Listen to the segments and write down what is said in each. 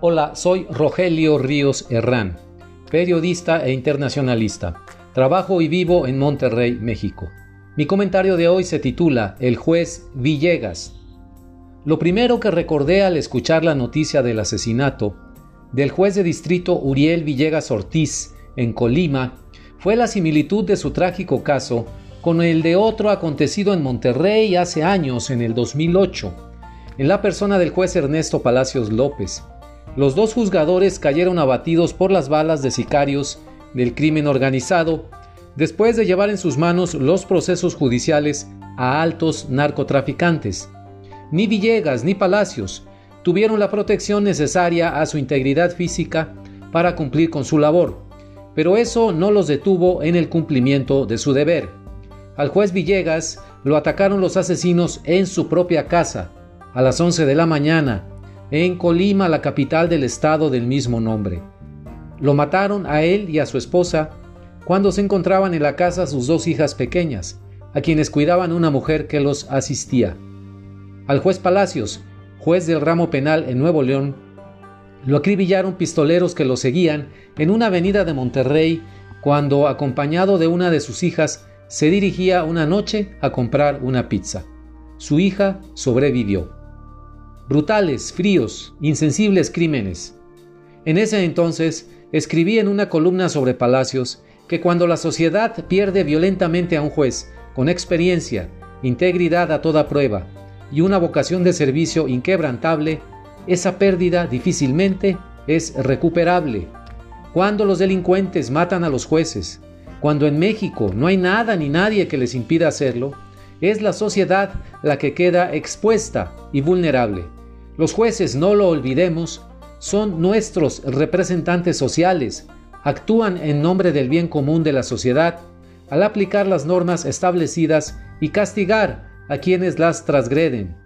Hola, soy Rogelio Ríos Herrán, periodista e internacionalista. Trabajo y vivo en Monterrey, México. Mi comentario de hoy se titula El juez Villegas. Lo primero que recordé al escuchar la noticia del asesinato del juez de distrito Uriel Villegas Ortiz en Colima fue la similitud de su trágico caso con el de otro acontecido en Monterrey hace años, en el 2008, en la persona del juez Ernesto Palacios López, los dos juzgadores cayeron abatidos por las balas de sicarios del crimen organizado después de llevar en sus manos los procesos judiciales a altos narcotraficantes. Ni Villegas ni Palacios tuvieron la protección necesaria a su integridad física para cumplir con su labor, pero eso no los detuvo en el cumplimiento de su deber. Al juez Villegas lo atacaron los asesinos en su propia casa, a las 11 de la mañana, en Colima, la capital del estado del mismo nombre. Lo mataron a él y a su esposa cuando se encontraban en la casa sus dos hijas pequeñas, a quienes cuidaban una mujer que los asistía. Al juez Palacios, juez del ramo penal en Nuevo León, lo acribillaron pistoleros que lo seguían en una avenida de Monterrey cuando, acompañado de una de sus hijas, se dirigía una noche a comprar una pizza. Su hija sobrevivió brutales, fríos, insensibles crímenes. En ese entonces escribí en una columna sobre Palacios que cuando la sociedad pierde violentamente a un juez con experiencia, integridad a toda prueba y una vocación de servicio inquebrantable, esa pérdida difícilmente es recuperable. Cuando los delincuentes matan a los jueces, cuando en México no hay nada ni nadie que les impida hacerlo, es la sociedad la que queda expuesta y vulnerable. Los jueces, no lo olvidemos, son nuestros representantes sociales, actúan en nombre del bien común de la sociedad al aplicar las normas establecidas y castigar a quienes las transgreden.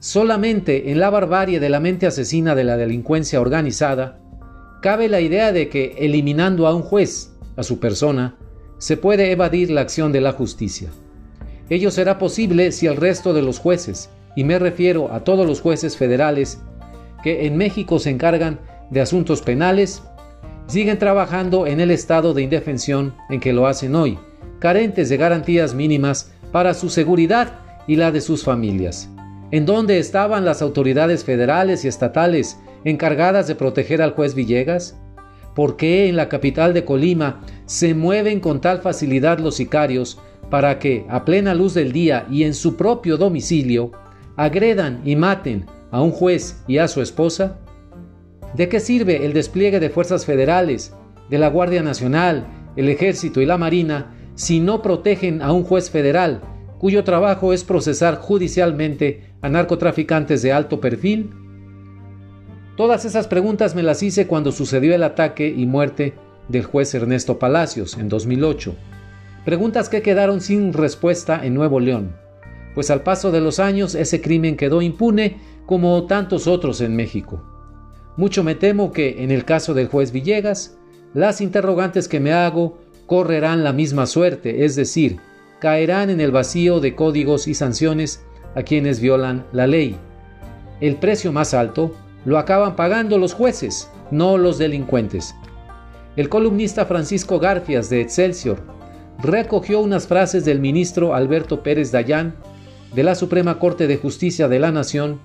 Solamente en la barbarie de la mente asesina de la delincuencia organizada, cabe la idea de que eliminando a un juez, a su persona, se puede evadir la acción de la justicia. Ello será posible si el resto de los jueces, y me refiero a todos los jueces federales que en México se encargan de asuntos penales, siguen trabajando en el estado de indefensión en que lo hacen hoy, carentes de garantías mínimas para su seguridad y la de sus familias. ¿En dónde estaban las autoridades federales y estatales encargadas de proteger al juez Villegas? ¿Por qué en la capital de Colima se mueven con tal facilidad los sicarios para que, a plena luz del día y en su propio domicilio, agredan y maten a un juez y a su esposa? ¿De qué sirve el despliegue de fuerzas federales, de la Guardia Nacional, el Ejército y la Marina si no protegen a un juez federal cuyo trabajo es procesar judicialmente a narcotraficantes de alto perfil? Todas esas preguntas me las hice cuando sucedió el ataque y muerte del juez Ernesto Palacios en 2008. Preguntas que quedaron sin respuesta en Nuevo León pues al paso de los años ese crimen quedó impune como tantos otros en México. Mucho me temo que, en el caso del juez Villegas, las interrogantes que me hago correrán la misma suerte, es decir, caerán en el vacío de códigos y sanciones a quienes violan la ley. El precio más alto lo acaban pagando los jueces, no los delincuentes. El columnista Francisco Garfias de Excelsior recogió unas frases del ministro Alberto Pérez Dayán de la Suprema Corte de Justicia de la Nación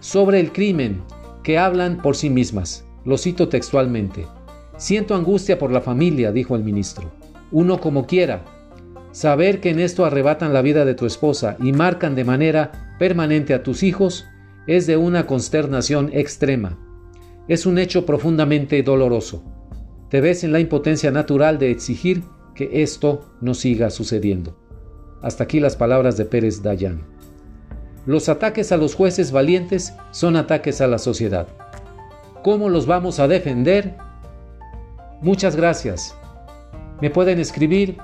sobre el crimen que hablan por sí mismas. Lo cito textualmente. Siento angustia por la familia, dijo el ministro. Uno como quiera. Saber que en esto arrebatan la vida de tu esposa y marcan de manera permanente a tus hijos es de una consternación extrema. Es un hecho profundamente doloroso. Te ves en la impotencia natural de exigir que esto no siga sucediendo. Hasta aquí las palabras de Pérez Dayan. Los ataques a los jueces valientes son ataques a la sociedad. ¿Cómo los vamos a defender? Muchas gracias. Me pueden escribir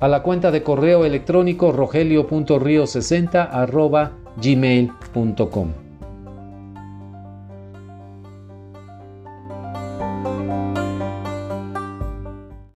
a la cuenta de correo electrónico rogelio.rio60 gmail.com.